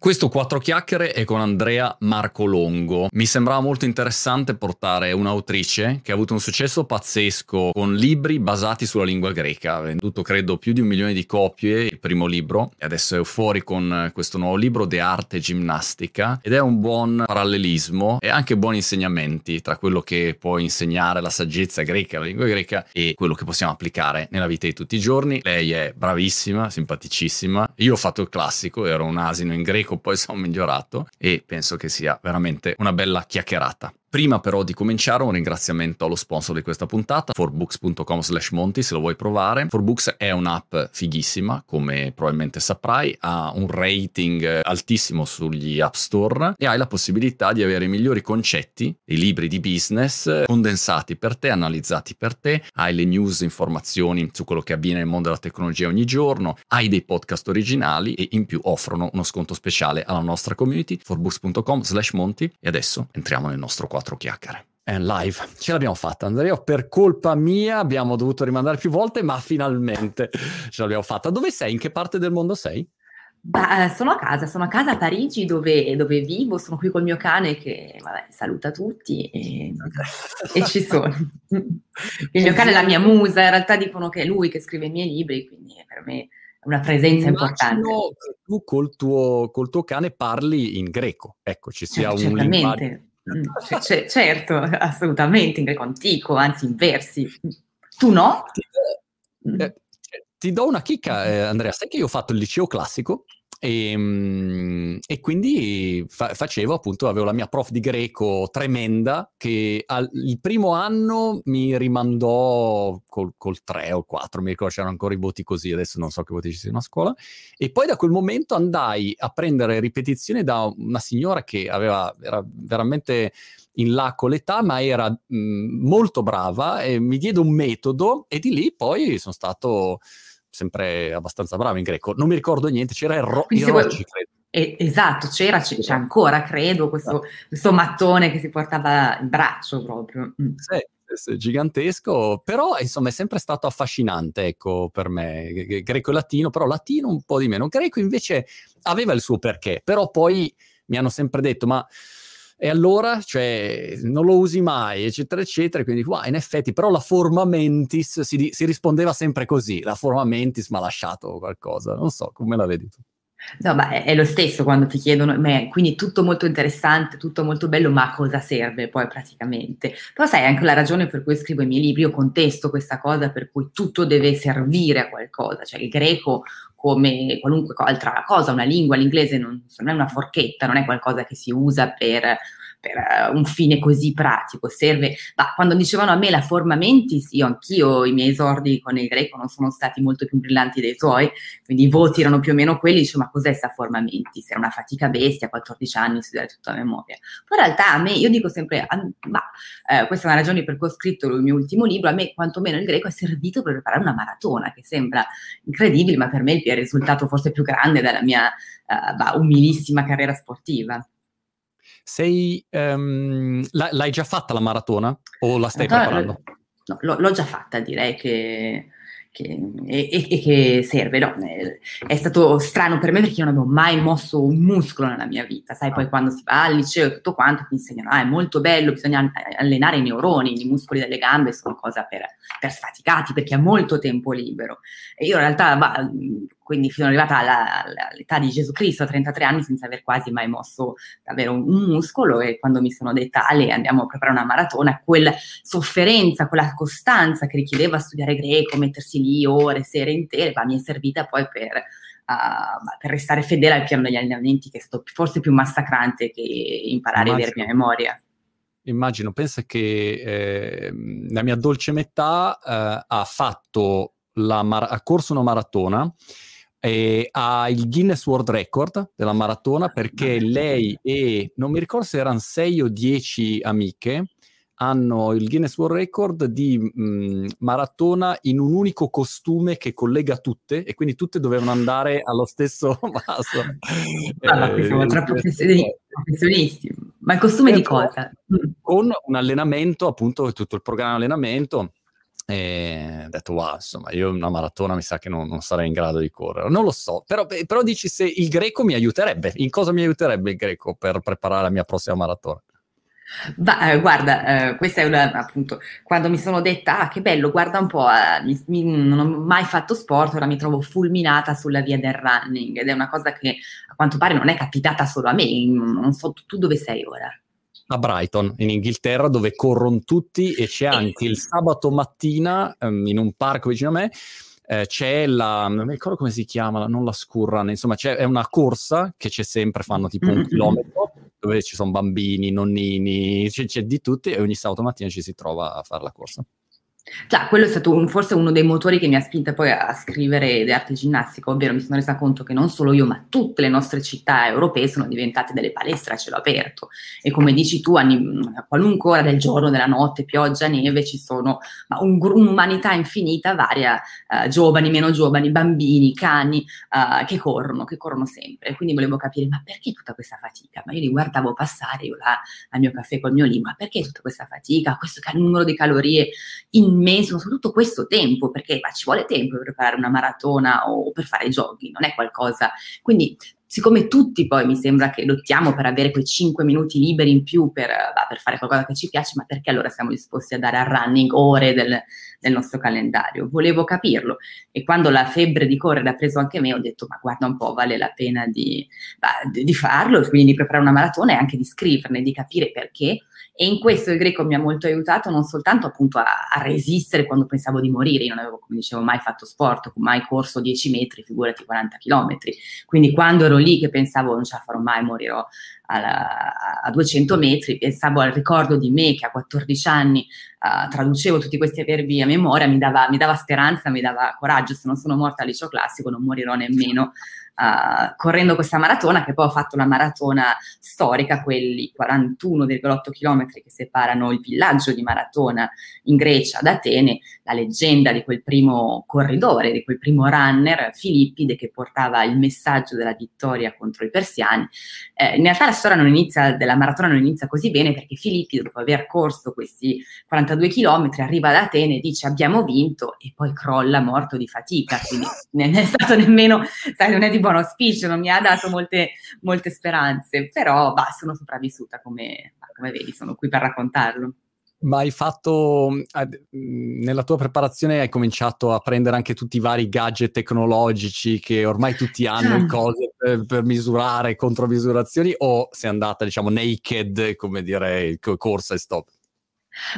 Questo Quattro Chiacchiere è con Andrea Marcolongo. Mi sembrava molto interessante portare un'autrice che ha avuto un successo pazzesco con libri basati sulla lingua greca. Ha venduto, credo, più di un milione di copie il primo libro e adesso è fuori con questo nuovo libro di arte e ginnastica ed è un buon parallelismo e anche buoni insegnamenti tra quello che può insegnare la saggezza greca, la lingua greca e quello che possiamo applicare nella vita di tutti i giorni. Lei è bravissima, simpaticissima. Io ho fatto il classico, ero un asino in greco poi sono migliorato e penso che sia veramente una bella chiacchierata. Prima però di cominciare un ringraziamento allo sponsor di questa puntata, forbooks.com slash monti se lo vuoi provare. Forbooks è un'app fighissima, come probabilmente saprai, ha un rating altissimo sugli app store e hai la possibilità di avere i migliori concetti, i libri di business condensati per te, analizzati per te, hai le news, informazioni su quello che avviene nel mondo della tecnologia ogni giorno, hai dei podcast originali e in più offrono uno sconto speciale alla nostra community, forbooks.com slash monti e adesso entriamo nel nostro quadro quattro chiacchiere. Live, ce l'abbiamo fatta Andrea, per colpa mia abbiamo dovuto rimandare più volte, ma finalmente ce l'abbiamo fatta. Dove sei? In che parte del mondo sei? Beh, sono a casa, sono a casa a Parigi dove, dove, vivo, sono qui col mio cane che vabbè, saluta tutti e, e ci sono. Il mio cane è la mia musa, in realtà dicono che è lui che scrive i miei libri, quindi per me è una presenza Immagino importante. tu col tuo, col tuo, cane parli in greco, ecco, ci sia un linguaggio c- c- certo, assolutamente, in greco antico, anzi in versi. Tu no? Ti, eh, ti do una chicca, eh, Andrea. Sai che io ho fatto il liceo classico e, ehm, e quindi fa- facevo appunto, avevo la mia prof di greco tremenda che al, il primo anno mi rimandò col, col 3 o 4, mi ricordo c'erano ancora i voti così, adesso non so che voti ci siano a scuola, e poi da quel momento andai a prendere ripetizioni da una signora che aveva, era veramente in là con l'età, ma era mh, molto brava e mi diede un metodo e di lì poi sono stato sempre abbastanza bravo in greco. Non mi ricordo niente, c'era il, ro- il Rocci, credo. Eh, esatto, c'era, c'è, c'è, ancora, credo, questo, questo, mattone che si portava in braccio proprio. Mm. Sì, gigantesco, però insomma è sempre stato affascinante, ecco, per me, greco e latino, però latino un po' di meno. Greco invece aveva il suo perché, però poi mi hanno sempre detto, ma e allora, cioè, non lo usi mai, eccetera, eccetera. Quindi, wow, in effetti, però la forma mentis si, si rispondeva sempre così. La forma mentis mi ha lasciato qualcosa. Non so, come la vedi tu? No, ma è, è, lo stesso quando ti chiedono, beh, quindi tutto molto interessante, tutto molto bello, ma a cosa serve poi praticamente? Però sai, anche la ragione per cui scrivo i miei libri, io contesto questa cosa per cui tutto deve servire a qualcosa, cioè il greco come qualunque altra cosa, una lingua, l'inglese non, non è una forchetta, non è qualcosa che si usa per per uh, un fine così pratico, serve, ma quando dicevano a me la forma mentis, io anch'io i miei esordi con il greco non sono stati molto più brillanti dei tuoi, quindi i voti erano più o meno quelli, dicevo ma cos'è sta forma mentis? Era una fatica bestia, a 14 anni studiare tutta a memoria. Poi in realtà a me, io dico sempre, ma eh, questa è una ragione per cui ho scritto il mio ultimo libro, a me quantomeno il greco è servito per preparare una maratona, che sembra incredibile, ma per me è il risultato forse più grande della mia uh, bah, umilissima carriera sportiva. Sei, um, l'hai già fatta la maratona o la stai no, preparando? No, l'ho già fatta, direi che che, e, e, che serve. No, è stato strano per me perché io non avevo mai mosso un muscolo nella mia vita. Sai, poi quando si va al liceo e tutto quanto ti insegnano, ah, è molto bello, bisogna allenare i neuroni, i muscoli delle gambe sono cosa per, per sfaticati perché ha molto tempo libero. E io in realtà, bah, quindi sono arrivata alla, all'età di Gesù Cristo, a 33 anni, senza aver quasi mai mosso davvero un, un muscolo e quando mi sono detta Ale andiamo a preparare una maratona, quella sofferenza, quella costanza che richiedeva studiare greco, mettersi lì ore, sere intere, ma mi è servita poi per, uh, per restare fedele al piano degli allenamenti che è stato forse più massacrante che imparare Immagino. a vermi a memoria immagino, pensa che eh, la mia dolce metà eh, ha fatto la mar- ha corso una maratona e ha il Guinness World Record della maratona perché lei e non mi ricordo se erano sei o dieci amiche hanno il Guinness World Record di mh, maratona in un unico costume che collega tutte e quindi tutte dovevano andare allo stesso vaso. Ah, ma qui siamo tra professionisti. Ma il costume di cosa? Con un allenamento, appunto, tutto il programma di allenamento E ho detto, wow, insomma, io una maratona mi sa che non, non sarei in grado di correre. Non lo so, però, però dici se il greco mi aiuterebbe. In cosa mi aiuterebbe il greco per preparare la mia prossima maratona? Va, eh, guarda, eh, questa è una, appunto, quando mi sono detta, ah che bello, guarda un po', eh, mi, mi, non ho mai fatto sport, ora mi trovo fulminata sulla via del running ed è una cosa che a quanto pare non è capitata solo a me, non so tu dove sei ora a Brighton, in Inghilterra, dove corrono tutti e c'è anche il sabato mattina um, in un parco vicino a me. Eh, c'è la, non mi ricordo come si chiama, non la scurran, insomma, c'è, è una corsa che c'è sempre, fanno tipo un mm-hmm. chilometro, dove ci sono bambini, nonnini, c'è, c'è di tutti e ogni sabato mattina ci si trova a fare la corsa. Già, quello è stato un, forse uno dei motori che mi ha spinta poi a, scrivere di arte ginnastica, ovvero mi sono resa conto che non solo io, ma tutte le nostre città europee sono diventate delle palestre a cielo aperto. E come dici tu, a, qualunque ora del giorno, della notte, pioggia, neve, ci sono un, un'umanità infinita, varia, uh, giovani, meno giovani, bambini, cani, uh, che corrono, che corrono sempre. Quindi volevo capire, ma perché tutta questa fatica? Ma io li guardavo passare, io là al mio caffè col mio lì, ma perché tutta questa fatica? Questo numero di calorie in immenso, soprattutto questo tempo, perché ci vuole tempo per preparare una maratona o per fare jogging, non è qualcosa. Quindi siccome tutti poi mi sembra che lottiamo per avere quei 5 minuti liberi in più per, bah, per, fare qualcosa che ci piace, ma perché allora siamo disposti a dare al running ore del, del, nostro calendario? Volevo capirlo e quando la febbre di correre ha preso anche me ho detto ma guarda un po', vale la pena di, bah, di farlo, quindi di preparare una maratona e anche di scriverne, di capire perché e in questo il greco mi ha molto aiutato non soltanto appunto a, a, resistere quando pensavo di morire, io non avevo, come dicevo, mai fatto sport, mai corso 10 metri, figurati 40 chilometri, quindi quando ero lì che pensavo non ce la farò mai, morirò alla, a 200 metri, pensavo al ricordo di me che a 14 anni uh, traducevo tutti questi verbi a memoria, mi dava, mi dava, speranza, mi dava coraggio, se non sono morta al liceo classico non morirò nemmeno uh, correndo questa maratona, che poi ho fatto la maratona storica, quelli 41,8 km che separano il villaggio di Maratona in Grecia da Atene, la leggenda di quel primo corridore, di quel primo runner, Filippide, che portava il messaggio della vittoria contro i persiani. Eh, in realtà la storia non inizia, della maratona non inizia così bene perché Filippide, dopo aver corso questi 42 km, arriva ad Atene e dice abbiamo vinto e poi crolla morto di fatica, quindi non è stato nemmeno, sai, non è tipo buon auspicio, non mi ha dato molte, molte speranze, però bah, sono sopravvissuta come, come vedi, sono qui per raccontarlo. Ma hai fatto, nella tua preparazione hai cominciato a prendere anche tutti i vari gadget tecnologici che ormai tutti hanno, ah. cose per, per, misurare, contromisurazioni, o sei andata, diciamo, naked, come dire, corsa e stop?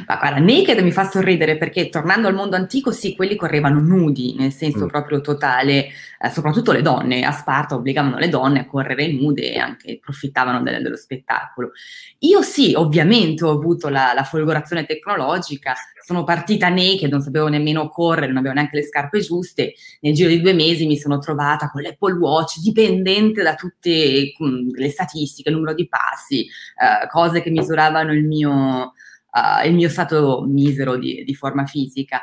Ma guarda, Naked mi fa sorridere perché tornando al mondo antico, sì, quelli correvano nudi, nel senso mm. proprio totale, eh, soprattutto le donne, a Sparta obbligavano le donne a correre nude e anche approfittavano de- dello spettacolo. Io sì, ovviamente ho avuto la, la, folgorazione tecnologica, sono partita naked, non sapevo nemmeno correre, non avevo neanche le scarpe giuste, nel giro di due mesi mi sono trovata con l'Apple Watch, dipendente da tutte mh, mm, le statistiche, il numero di passi, eh, cose che misuravano il mio uh, il mio stato misero di, di forma fisica.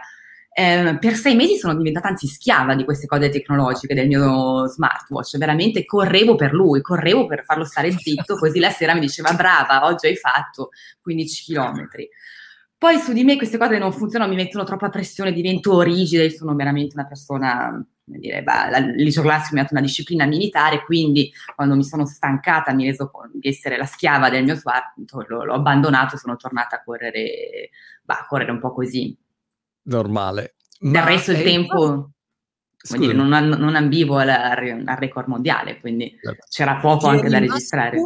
Eh, per sei mesi sono diventata anzi schiava di queste cose tecnologiche, del mio smartwatch, veramente correvo per lui, correvo per farlo stare zitto, così la sera mi diceva brava, oggi hai fatto 15 chilometri. Poi su di me queste cose non funzionano, mi mettono troppa pressione, divento rigida, io sono veramente una persona come dire, bah, il liceo classico mi ha dato una disciplina militare, quindi quando mi sono stancata, mi reso conto di essere la schiava del mio sguardo, l'ho, l'ho abbandonato e sono tornata a correre, bah, a correre un po' così. Normale. Del resto del tempo... Dire, non, non, ambivo al, al, record mondiale, quindi certo. c'era poco anche da registrare.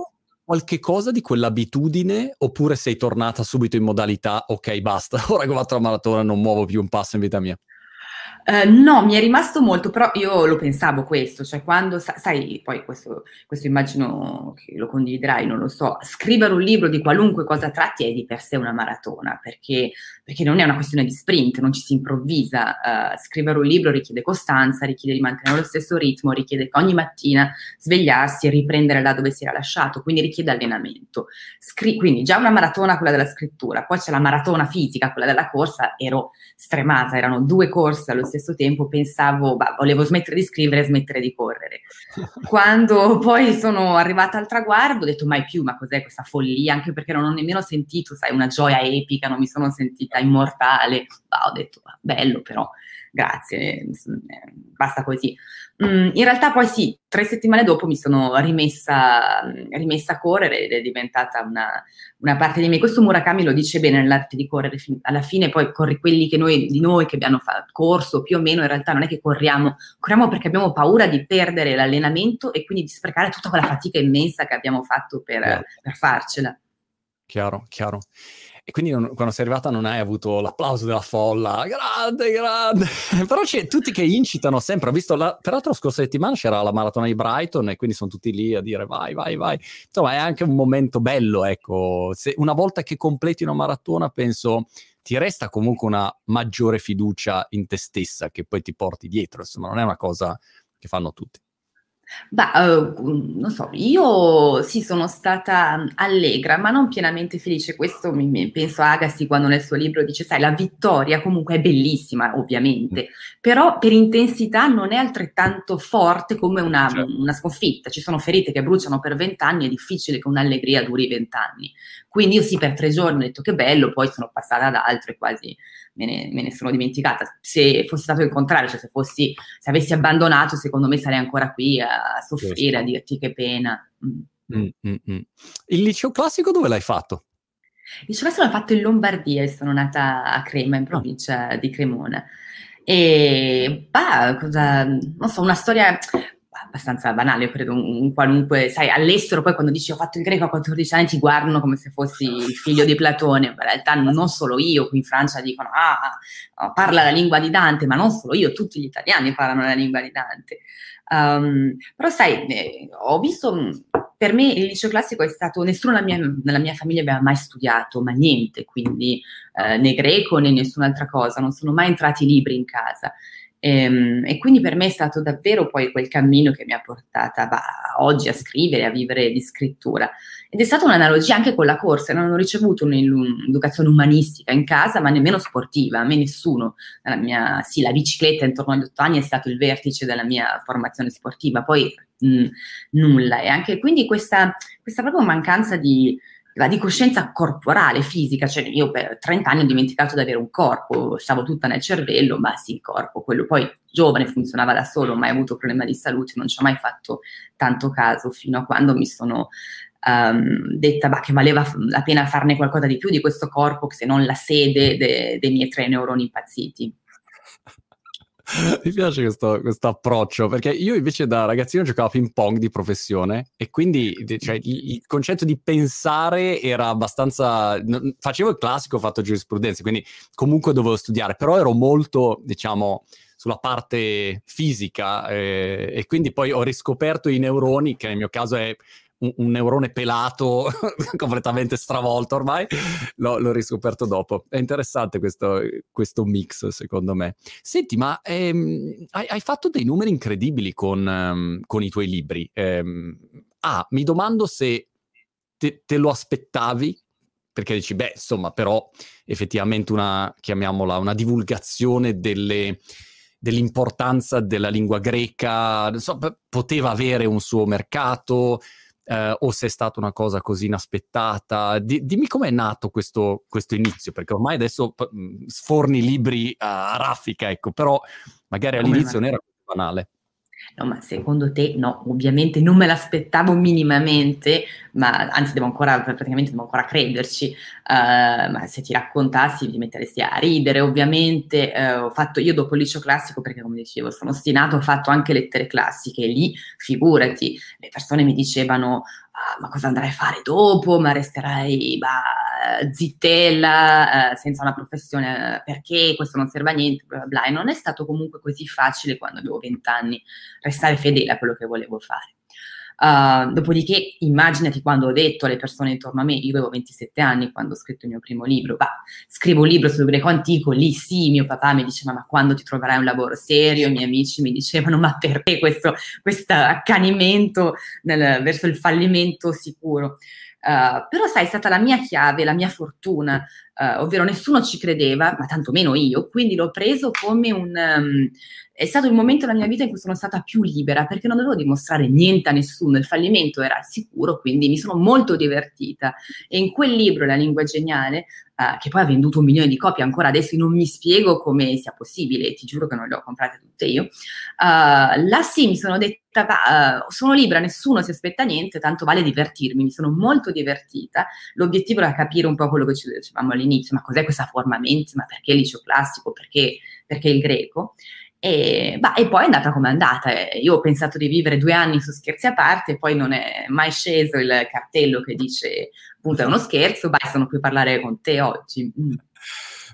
Qualche cosa di quell'abitudine oppure sei tornata subito in modalità ok basta, ora che ho fatto la maratona non muovo più un passo in vita mia? Uh, no, mi è rimasto molto, però io lo pensavo questo, cioè quando, sai, poi questo, questo, immagino che lo condividerai, non lo so, scrivere un libro di qualunque cosa tratti è di per sé una maratona, perché, perché non è una questione di sprint, non ci si improvvisa, uh, scrivere un libro richiede costanza, richiede di mantenere lo stesso ritmo, richiede che ogni mattina svegliarsi e riprendere là dove si era lasciato, quindi richiede allenamento. Scri- quindi già una maratona quella della scrittura, poi c'è la maratona fisica, quella della corsa, ero stremata, erano due corse allo stesso stesso tempo pensavo, bah, volevo smettere di scrivere e smettere di correre. Quando poi sono arrivata al traguardo ho detto mai più, ma cos'è questa follia? Anche perché non ho nemmeno sentito, sai, una gioia epica, non mi sono sentita immortale. Bah, ho detto, bello però grazie, basta così. Mm, in realtà poi sì, tre settimane dopo mi sono rimessa, rimessa a correre ed è diventata una, una, parte di me. Questo Murakami lo dice bene nell'arte di correre, alla fine poi corri quelli che noi, di noi che abbiamo fatto corso più o meno, in realtà non è che corriamo, corriamo perché abbiamo paura di perdere l'allenamento e quindi di sprecare tutta quella fatica immensa che abbiamo fatto per, per farcela. Chiaro, chiaro. E quindi non, quando sei arrivata non hai avuto l'applauso della folla, grande, grande. Però c'è tutti che incitano sempre. Ho visto, la, peraltro la scorsa settimana c'era la maratona di Brighton e quindi sono tutti lì a dire vai, vai, vai. Insomma è anche un momento bello, ecco. Se, una volta che completi una maratona penso ti resta comunque una maggiore fiducia in te stessa che poi ti porti dietro. Insomma non è una cosa che fanno tutti. Beh, uh, non so, io sì, sono stata allegra, ma non pienamente felice. Questo mi, mi, penso a Agassi quando nel suo libro dice, sai, la vittoria comunque è bellissima, ovviamente, mm. però per intensità non è altrettanto forte come una, certo. una sconfitta. Ci sono ferite che bruciano per vent'anni, è difficile che un'allegria duri vent'anni. Quindi io sì, per tre giorni ho detto che bello, poi sono passata ad altro e quasi me ne, me ne, sono dimenticata. Se fosse stato il contrario, cioè se, fossi, se avessi abbandonato, secondo me sarei ancora qui a, soffrire, a dirti che pena. Mm. Mm, mm, mm. Il liceo classico dove l'hai fatto? Il liceo classico l'ho fatto in Lombardia e sono nata a Crema, in provincia oh. di Cremona. E bah, cosa, non so, una storia abbastanza banale, credo, un, un, qualunque, sai, all'estero poi quando dici ho fatto il greco a 14 anni ti guardano come se fossi il figlio di Platone, in realtà non solo io, qui in Francia dicono ah, parla la lingua di Dante, ma non solo io, tutti gli italiani parlano la lingua di Dante. Um, però sai, eh, ho visto, per me il liceo classico è stato, nessuno nella mia, nella mia famiglia aveva mai studiato, ma niente, quindi eh, né greco né nessun'altra cosa, non sono mai entrati libri in casa. E, ehm, e, quindi per me è stato davvero poi quel cammino che mi ha portata bah, oggi a scrivere, a vivere di scrittura. Ed è stata un'analogia anche con la corsa, non ho ricevuto un'educazione umanistica in casa, ma nemmeno sportiva, a me nessuno. La mia, sì, la bicicletta intorno agli otto anni è stato il vertice della mia formazione sportiva, poi mh, nulla. E anche quindi questa, questa proprio mancanza di, la di coscienza corporale, fisica, cioè io per 30 anni ho dimenticato di avere un corpo, stavo tutta nel cervello, ma sì, il corpo, quello poi giovane funzionava da solo, mai avuto problema di salute, non ci ho mai fatto tanto caso fino a quando mi sono um, detta bah, che valeva la pena farne qualcosa di più di questo corpo se non la sede de- dei miei tre neuroni impazziti. Mi piace questo, questo, approccio perché io invece da ragazzino giocavo a ping pong di professione e quindi cioè, il, il, concetto di pensare era abbastanza... Facevo il classico, ho fatto giurisprudenza, quindi comunque dovevo studiare, però ero molto, diciamo, sulla parte fisica eh, e quindi poi ho riscoperto i neuroni, che nel mio caso è un, un neurone pelato completamente stravolto ormai, l'ho, l'ho, riscoperto dopo. È interessante questo, questo mix, secondo me. Senti, ma ehm, hai, hai, fatto dei numeri incredibili con, um, con i tuoi libri. Ehm, ah, mi domando se te, te lo aspettavi perché dici, beh, insomma, però effettivamente una, chiamiamola, una divulgazione delle, dell'importanza della lingua greca, so, poteva avere un suo mercato, eh, o se è stata una cosa così inaspettata. Di, dimmi com'è nato questo, questo, inizio, perché ormai adesso p- sforni libri a raffica, ecco, però magari all'inizio non era banale. No, ma secondo te no, ovviamente non me l'aspettavo minimamente, ma anzi devo ancora, praticamente devo ancora crederci, uh, ma se ti raccontassi ti metteresti a ridere ovviamente, uh, ho fatto io dopo il liceo classico, perché come dicevo sono ostinato, ho fatto anche lettere classiche, lì figurati, le persone mi dicevano ah, ma cosa andrai a fare dopo, ma resterai bah, zittella, uh, senza una professione, perché questo non serve a niente, bla bla bla, e non è stato comunque così facile quando avevo vent'anni restare fedele a quello che volevo fare. Uh, dopodiché immaginati quando ho detto alle persone intorno a me, io avevo 27 anni quando ho scritto il mio primo libro, va, scrivo un libro sul greco antico, lì sì, mio papà mi diceva ma quando ti troverai un lavoro serio, i miei amici mi dicevano ma perché questo accanimento nel, verso il fallimento sicuro? Uh, però sai, è stata la mia chiave, la mia fortuna, uh, ovvero nessuno ci credeva, ma tantomeno io, quindi l'ho preso come un... Um, è stato il momento della mia vita in cui sono stata più libera, perché non dovevo dimostrare niente a nessuno, il fallimento era sicuro, quindi mi sono molto divertita. E in quel libro, La lingua geniale, uh, che poi ha venduto un milione di copie, ancora adesso non mi spiego come sia possibile, ti giuro che non le ho comprate tutte io, là sì mi sono detta uh, sono libera, nessuno si aspetta niente, tanto vale divertirmi, mi sono molto divertita. L'obiettivo era capire un po' quello che ci dicevamo all'inizio, ma cos'è questa forma mente, ma perché il liceo classico, perché, perché il greco? E, bah, e, poi è andata come è andata. Io ho pensato di vivere due anni su scherzi a parte, poi non è mai sceso il cartello che dice appunto è uno scherzo, sono qui a parlare con te oggi. Mm.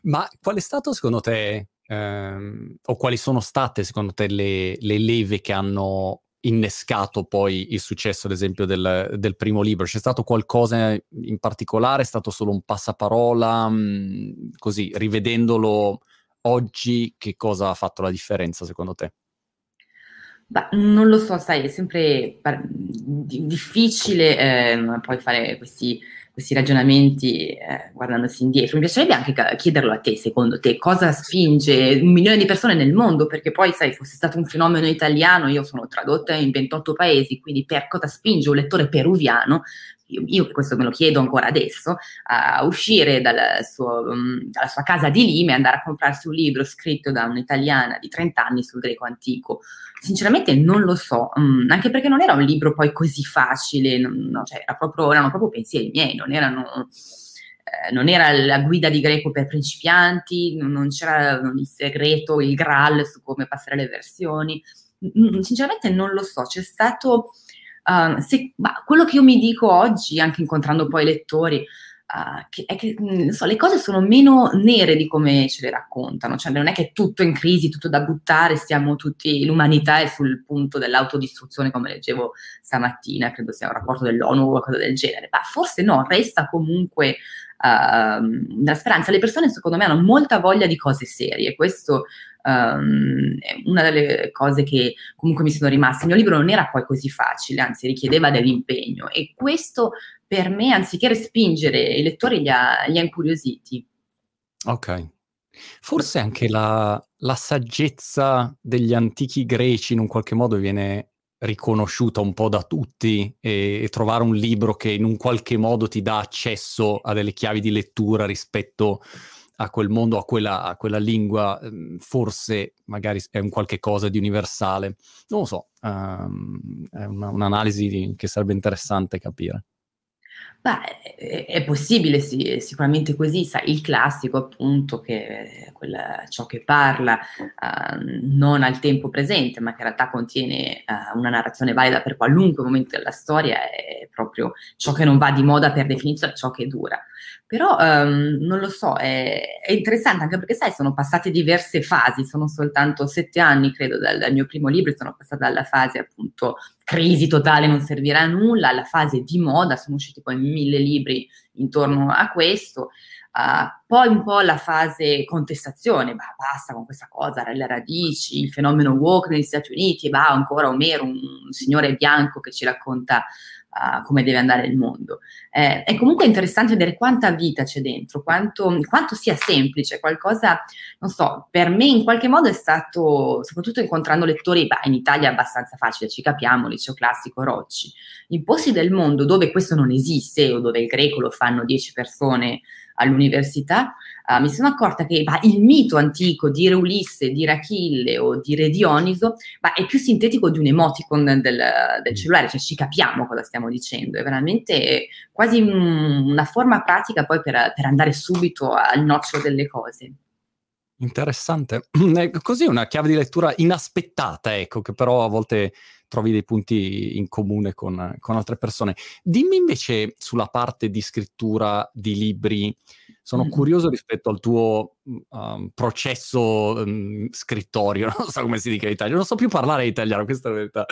Ma qual è stato secondo te, ehm, o quali sono state secondo te le, le leve che hanno innescato poi il successo, ad esempio, del, del, primo libro? C'è stato qualcosa in particolare? È stato solo un passaparola? Mh, mm, così, rivedendolo oggi, che cosa ha fatto la differenza secondo te? Bah, non lo so, sai, è sempre par- difficile eh, poi fare questi questi ragionamenti eh, guardandosi indietro. Mi piacerebbe anche chiederlo a te, secondo te, cosa spinge un milione di persone nel mondo, perché poi, sai, fosse stato un fenomeno italiano, io sono tradotta in 28 paesi, quindi per cosa spinge un lettore peruviano io, io, questo me lo chiedo ancora adesso, a uscire dal suo, um, dalla sua casa di Lima e andare a comprarsi un libro scritto da un'italiana di 30 anni sul greco antico. Sinceramente non lo so, um, anche perché non era un libro poi così facile, non, cioè era proprio, erano proprio pensieri miei, non erano... Eh, non era la guida di greco per principianti, non, c'era il segreto, il graal su come passare le versioni. Sinceramente non lo so, c'è stato Uh, se, quello che io mi dico oggi, anche incontrando poi i lettori, uh, che è che mm, so, le cose sono meno nere di come ce le raccontano, cioè non è che è tutto in crisi, tutto da buttare, stiamo tutti, l'umanità è sul punto dell'autodistruzione, come leggevo stamattina, credo sia un rapporto dell'ONU o qualcosa del genere, ma forse no, resta comunque uh, la speranza. Le persone secondo me hanno molta voglia di cose serie, questo um, una delle cose che comunque mi sono rimaste. Il mio libro non era poi così facile, anzi richiedeva dell'impegno e questo per me, anziché respingere i lettori, li ha, li ha incuriositi. Ok. Forse anche la, la, saggezza degli antichi greci in un qualche modo viene riconosciuta un po' da tutti e, e, trovare un libro che in un qualche modo ti dà accesso a delle chiavi di lettura rispetto a quel mondo, a quella, a quella lingua, ehm, forse magari è un qualche cosa di universale. Non lo so, um, è una, un'analisi che sarebbe interessante capire. Beh, è, possibile, sì, è sicuramente così, sai, il classico appunto, che quella, ciò che parla uh, non al tempo presente, ma che in realtà contiene uh, una narrazione valida per qualunque momento della storia, è proprio ciò che non va di moda per definizione, ciò che dura. Però um, non lo so, è, è, interessante anche perché, sai, sono passate diverse fasi, sono soltanto sette anni, credo, dal, dal mio primo libro, sono passata dalla fase appunto crisi totale, non servirà a nulla, alla fase di moda, sono usciti poi mille libri intorno a questo, uh, poi un po' la fase contestazione, bah, basta con questa cosa, le radici, il fenomeno woke negli Stati Uniti, va ancora Omero, un, un signore bianco che ci racconta uh, come deve andare il mondo. Eh, è comunque interessante vedere quanta vita c'è dentro, quanto, quanto, sia semplice, qualcosa, non so, per me in qualche modo è stato, soprattutto incontrando lettori, bah, in Italia è abbastanza facile, ci capiamo, liceo classico, Rocci, in posti del mondo dove questo non esiste o dove il greco lo fanno 10 persone all'università, uh, mi sono accorta che bah, il mito antico di Re Ulisse, di Rachille o di Re Dioniso bah, è più sintetico di un emoticon del, del, cellulare, cioè ci capiamo cosa stiamo dicendo, è veramente quasi un, una forma pratica poi per, per andare subito al nocciolo delle cose. Interessante. Così una chiave di lettura inaspettata, ecco, che però a volte trovi dei punti in comune con, con altre persone. Dimmi invece sulla parte di scrittura di libri sono mm-hmm. curioso rispetto al tuo um, processo um, scrittorio, non so come si dica in Italia, non so più parlare italiano, questa è la verità.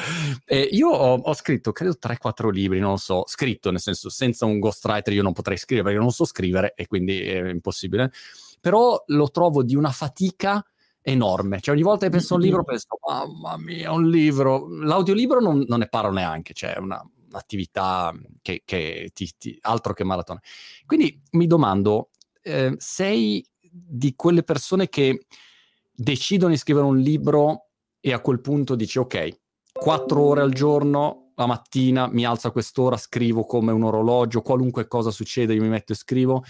Eh, io ho, ho, scritto, credo, 3-4 libri, non lo so, scritto nel senso, senza un ghostwriter io non potrei scrivere perché non so scrivere e quindi è impossibile, però lo trovo di una fatica enorme. Cioè, ogni volta che penso a un libro, penso, mamma mia, un libro. L'audiolibro non, non ne parlo neanche, cioè è una, un'attività che, che ti, ti, altro che maratona. Quindi mi domando, eh, sei di quelle persone che decidono di scrivere un libro e a quel punto dici, ok, quattro ore al giorno, la mattina mi alzo a quest'ora, scrivo come un orologio, qualunque cosa succede, io mi metto e scrivo.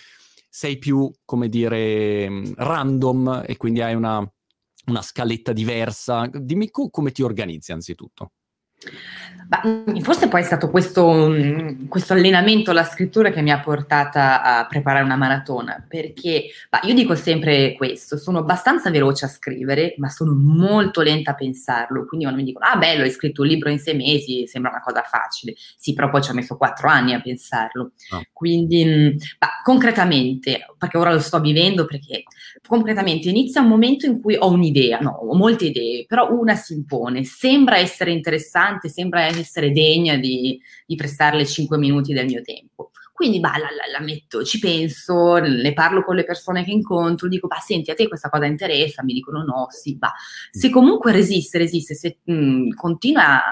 Sei più, come dire, random e quindi hai una, una scaletta diversa. Dimmi come ti organizzi anzitutto. Bah, forse poi è stato questo, mm, questo, allenamento alla scrittura che mi ha portata a preparare una maratona, perché bah, io dico sempre questo, sono abbastanza veloce a scrivere, ma sono molto lenta a pensarlo, quindi quando mi dicono, ah bello, hai scritto un libro in sei mesi, sembra una cosa facile, sì, però poi ci ho messo quattro anni a pensarlo, oh. quindi mm, bah, concretamente, perché ora lo sto vivendo, perché concretamente inizia un momento in cui ho un'idea, no, ho molte idee, però una si impone, sembra essere interessante, importante, sembra essere degna di, di prestarle 5 minuti del mio tempo. Quindi bah, la, la, la, metto, ci penso, ne parlo con le persone che incontro, dico, bah, senti, a te questa cosa interessa? Mi dicono no, sì, bah. Se comunque resiste, resiste, se mh, mm, continua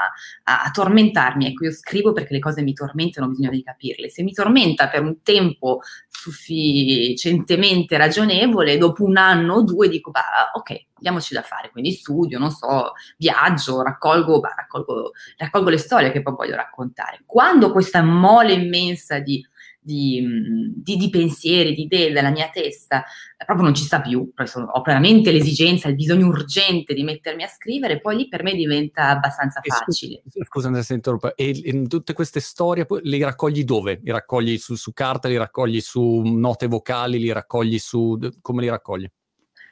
a, a, tormentarmi, ecco, io scrivo perché le cose mi tormentano, bisogna ricapirle. Se mi tormenta per un tempo sufficientemente ragionevole, dopo un anno o due dico, bah, ok, diamoci da fare, quindi studio, non so, viaggio, raccolgo, bah, raccolgo, raccolgo le storie che poi voglio raccontare. Quando questa mole immensa di di, di, di, pensieri, di idee della mia testa, proprio non ci sta più, ho veramente l'esigenza, il bisogno urgente di mettermi a scrivere, poi lì per me diventa abbastanza facile. Scusa, se interrompo, e, e tutte queste storie le raccogli dove? Li raccogli su, su carta, li raccogli su note vocali, li raccogli su... come li raccogli?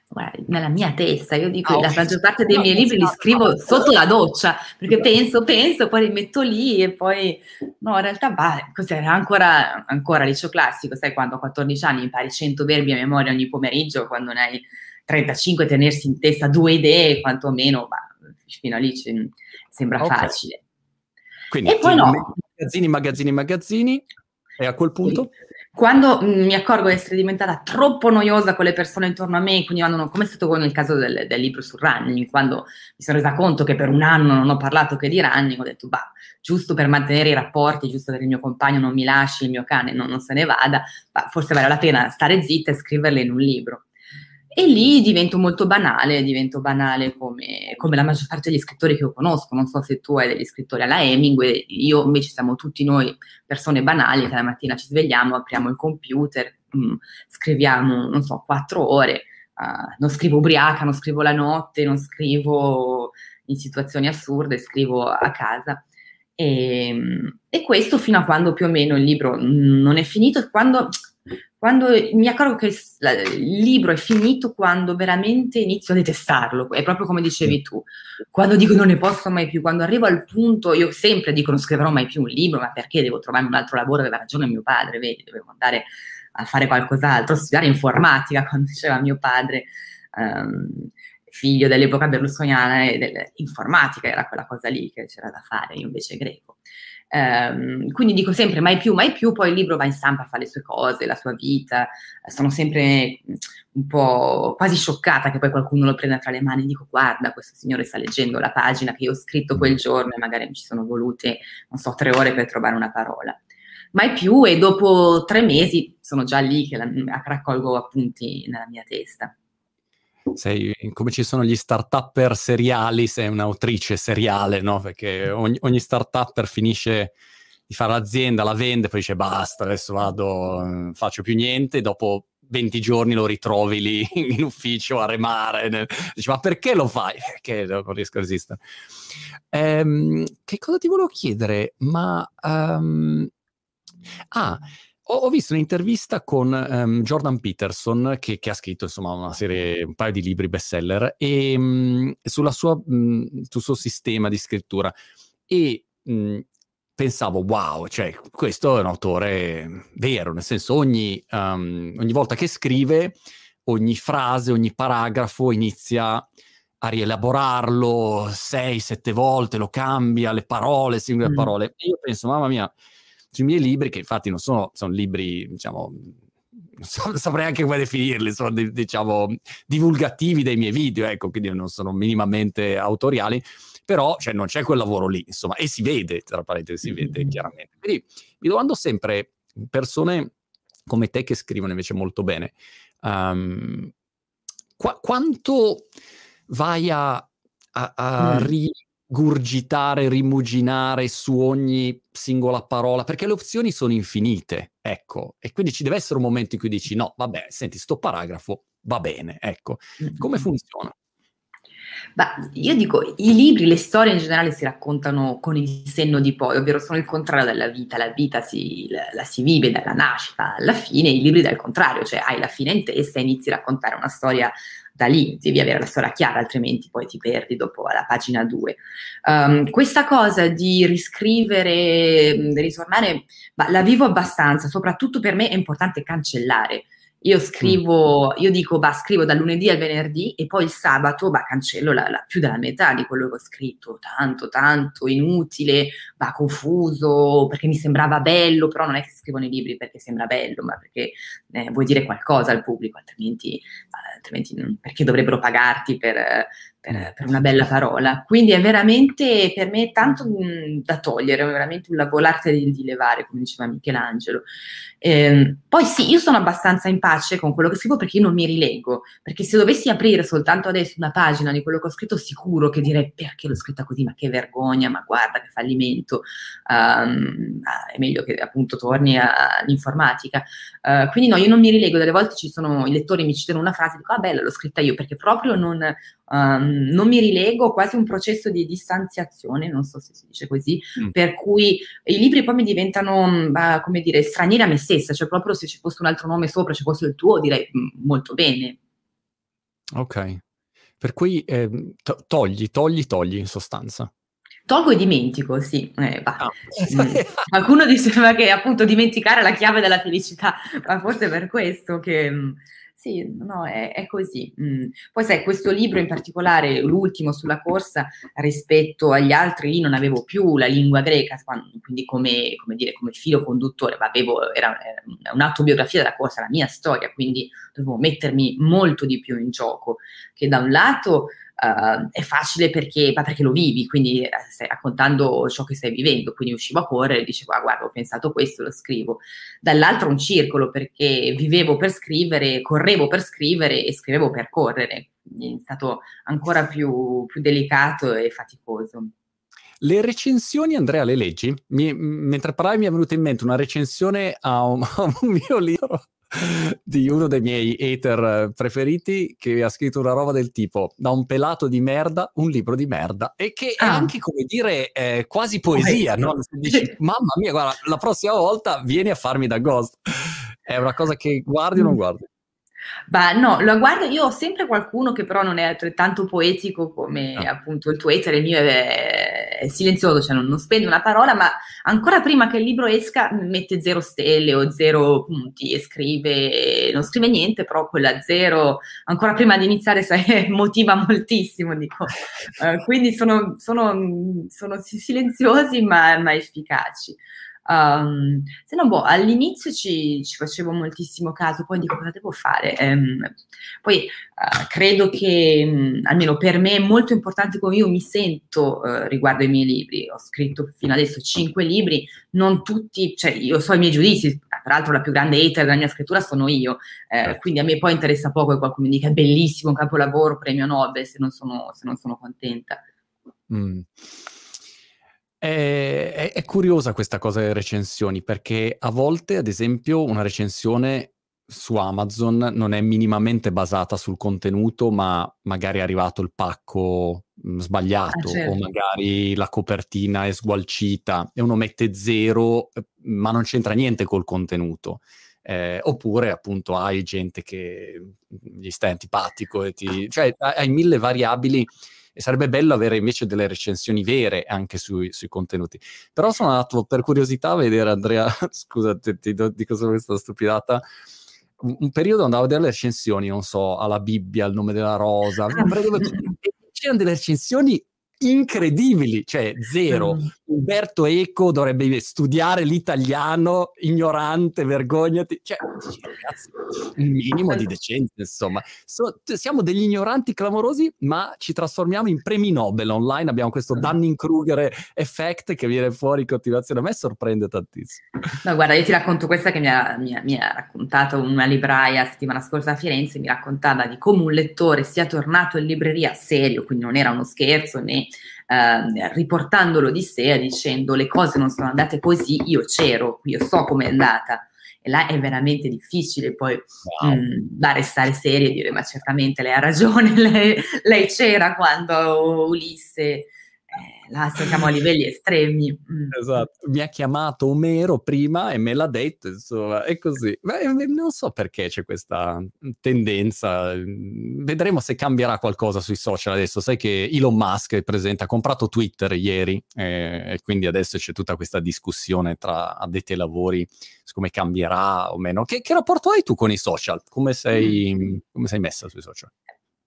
Guarda, nella mia testa, io dico, oh, la maggior parte dei no, miei libri li scrivo sotto la doccia, perché penso, penso, poi li metto lì e poi, no, in realtà, bah, cos'era ancora, ancora liceo classico, sai, quando a 14 anni impari 100 verbi a memoria ogni pomeriggio, quando ne hai 35, tenersi in testa due idee, quantomeno, bah, fino a lì c- sembra okay. facile. Quindi, e poi no. magazzini, magazzini, magazzini, e a quel punto? Sì quando mi accorgo di essere diventata troppo noiosa con le persone intorno a me, quindi quando, come è stato nel caso del, del, libro sul running, quando mi sono resa conto che per un anno non ho parlato che di running, ho detto, bah, giusto per mantenere i rapporti, giusto perché il mio compagno non mi lasci, il mio cane non, non se ne vada, forse vale la pena stare zitta e scriverle in un libro. E lì divento molto banale, divento banale come, come, la maggior parte degli scrittori che io conosco. Non so se tu hai degli scrittori alla Hemingway, io invece siamo tutti noi persone banali che la mattina ci svegliamo, apriamo il computer, mh, mm, scriviamo, non so, quattro ore. Uh, non scrivo ubriaca, non scrivo la notte, non scrivo in situazioni assurde, scrivo a casa. E, e questo fino a quando più o meno il libro non è finito, quando quando mi accorgo che il libro è finito quando veramente inizio a detestarlo, è proprio come dicevi tu, quando dico non ne posso mai più, quando arrivo al punto, io sempre dico non scriverò mai più un libro, ma perché devo trovare un altro lavoro, aveva ragione mio padre, vedi, dovevo andare a fare qualcos'altro, studiare informatica, quando diceva mio padre, um, figlio dell'epoca berlusconiana e dell'informatica, era quella cosa lì che c'era da fare, io invece greco. Um, quindi dico sempre mai più, mai più, poi il libro va in stampa, fa le sue cose, la sua vita, sono sempre un po' quasi scioccata che poi qualcuno lo prenda tra le mani e dico guarda, questo signore sta leggendo la pagina che io ho scritto quel giorno e magari mi ci sono volute, non so, tre ore per trovare una parola. Mai più e dopo tre mesi sono già lì che la, raccolgo appunti nella mia testa sei come ci sono gli start-upper seriali, sei un'autrice seriale, no? Perché ogni, ogni start-upper finisce di fare l'azienda, la vende, poi dice basta, adesso vado, non faccio più niente, dopo 20 giorni lo ritrovi lì in ufficio a remare. Dici, ma perché lo fai? Perché non riesco a resistere. Ehm, che cosa ti volevo chiedere? Ma... Um... Ah, ho, ho, visto un'intervista con um, Jordan Peterson, che, che, ha scritto insomma una serie, un paio di libri bestseller, e, um, sulla sua, um, sul suo sistema di scrittura. E pensavo, wow, cioè questo è un autore vero, nel senso ogni, um, ogni volta che scrive, ogni frase, ogni paragrafo inizia a rielaborarlo sei, sette volte, lo cambia, le parole, singole mm. parole. E io penso, mamma mia, sui miei libri, che infatti non sono, sono libri, diciamo, non saprei anche come definirli, sono diciamo divulgativi dei miei video, ecco, quindi non sono minimamente autoriali, però cioè, non c'è quel lavoro lì, insomma, e si vede, tra parentesi, si vede mm-hmm. chiaramente. Quindi mi domando sempre, persone come te che scrivono invece molto bene, um, qu- quanto vai a, a, a mm. Rigurgitare, rimuginare su ogni singola parola, perché le opzioni sono infinite, ecco, e quindi ci deve essere un momento in cui dici no, vabbè, senti, sto paragrafo va bene, ecco. Come funziona? Beh, io dico, i libri, le storie in generale si raccontano con il senno di poi, ovvero sono il contrario della vita. La vita si, la, la, si vive dalla nascita alla fine, i libri dal contrario, cioè hai la fine in testa e inizi a raccontare una storia da lì, devi avere la storia chiara, altrimenti poi ti perdi dopo la pagina 2. Um, ehm, questa cosa di riscrivere, ritornare, bah, la vivo abbastanza, soprattutto per me è importante cancellare io scrivo, io dico, bah, scrivo dal lunedì al venerdì e poi il sabato, bah, cancello la, la, più della metà di quello che ho scritto, tanto, tanto, inutile, bah, confuso, perché mi sembrava bello, però non è che scrivo nei libri perché sembra bello, ma perché eh, vuoi dire qualcosa al pubblico, altrimenti, altrimenti perché dovrebbero pagarti per, per, per, una bella parola. Quindi è veramente per me tanto mh, da togliere, è veramente un lavoro, l'arte di, di levare, come diceva Michelangelo. Eh, poi sì, io sono abbastanza in pace con quello che scrivo perché io non mi rilego, perché se dovessi aprire soltanto adesso una pagina di quello che ho scritto, sicuro che direi perché l'ho scritta così, ma che vergogna, ma guarda che fallimento, um, è meglio che appunto torni all'informatica. Uh, quindi no, io non mi rilego, delle volte ci sono, i lettori mi citano una frase e dico, ah bella, l'ho scritta io, perché proprio non, um, non mi rilego, quasi un processo di distanziazione, non so se si dice così, mm. per cui i libri poi mi diventano, uh, come dire, stranieri a me stessa, cioè proprio se ci fosse un altro nome sopra, ci fosse il tuo, direi mm, molto bene. Ok, per cui eh, to- togli, togli, togli in sostanza. Tolgo e dimentico, sì. Eh, ah. mm. Qualcuno diceva che appunto dimenticare è la chiave della felicità, ma forse per questo che mm, sì, no, è, è così. Mm. Poi sai, questo libro in particolare, l'ultimo sulla corsa, rispetto agli altri, lì non avevo più la lingua greca, quindi come, come, dire, come filo conduttore, ma avevo, era, era un'autobiografia della corsa, la mia storia, quindi dovevo mettermi molto di più in gioco, che da un lato uh, è facile perché, perché, lo vivi, quindi eh, stai raccontando ciò che stai vivendo, quindi uscivo a correre e dicevo, ah, guarda, ho pensato questo, lo scrivo. Dall'altro un circolo perché vivevo per scrivere, correvo per scrivere e scrivevo per correre, quindi è stato ancora più, più delicato e faticoso. Le recensioni, Andrea, le leggi? Mi, mentre parlavi mi è venuta in mente una recensione a un, a un mio libro di uno dei miei hater preferiti che ha scritto una roba del tipo da un pelato di merda un libro di merda e che ah. è anche come dire eh, quasi poesia no? dici mamma mia guarda la prossima volta vieni a farmi da ghost è una cosa che guardi o non mm. guardi Bah, no, lo guardo, io ho sempre qualcuno che però non è altrettanto poetico come ah. appunto il tuo hater, il mio è, silenzioso, cioè non, non, spende una parola, ma ancora prima che il libro esca mette zero stelle o zero punti e scrive, non scrive niente, però quella zero, ancora prima di iniziare, sai, motiva moltissimo, dico. Uh, quindi sono, sono, sono silenziosi ma, ma efficaci. Um, se no, boh, all'inizio ci, ci, facevo moltissimo caso, poi dico cosa devo fare. Um, poi uh, credo che, um, almeno per me, è molto importante come io mi sento uh, riguardo ai miei libri. Ho scritto fino adesso cinque libri, non tutti, cioè io so i miei giudizi, tra l'altro la più grande hater della mia scrittura sono io, eh, quindi a me poi interessa poco che qualcuno mi dica è bellissimo, un capolavoro, premio Nobel, se non sono, se non sono contenta. Mm. È, è, curiosa questa cosa delle recensioni perché a volte, ad esempio, una recensione su Amazon non è minimamente basata sul contenuto, ma magari è arrivato il pacco mh, sbagliato ah, certo. o magari la copertina è sgualcita e uno mette zero, eh, ma non c'entra niente col contenuto. Eh, oppure appunto hai gente che gli stai antipatico e ti... cioè hai mille variabili e sarebbe bello avere invece delle recensioni vere anche sui, sui contenuti. Però sono andato per curiosità a vedere, Andrea, scusa, ti, ti dico solo questa stupidata, un, un, periodo andavo a vedere le recensioni, non so, alla Bibbia, il nome della rosa, c'erano delle recensioni incredibili, cioè zero. Umberto Eco dovrebbe studiare l'italiano, ignorante, vergognati. Cioè, ragazzi, un minimo di decenza, insomma. So, siamo degli ignoranti clamorosi, ma ci trasformiamo in premi Nobel online. Abbiamo questo. Dunning-Kruger effect che viene fuori in continuazione. A me sorprende tantissimo. No, guarda, io ti racconto questa che mi ha, mi ha, mi ha raccontato una libraia settimana scorsa a Firenze. Mi raccontava di come un lettore sia tornato in libreria serio, quindi non era uno scherzo né eh, riportandolo di sé dicendo le cose non sono andate così, io c'ero, io so com'è andata. E là è veramente difficile poi wow. mh, da restare seria e dire ma certamente lei ha ragione, lei, lei c'era quando Ulisse là siamo a livelli estremi. Mm. Esatto, mi ha chiamato Omero prima e me l'ha detto, insomma, è così. Ma eh, non so perché c'è questa tendenza, vedremo se cambierà qualcosa sui social adesso. Sai che Elon Musk è presente, ha comprato Twitter ieri eh, e quindi adesso c'è tutta questa discussione tra addetti ai lavori su come cambierà o meno. Che, che rapporto hai tu con i social? Come sei, mm. come sei messa sui social?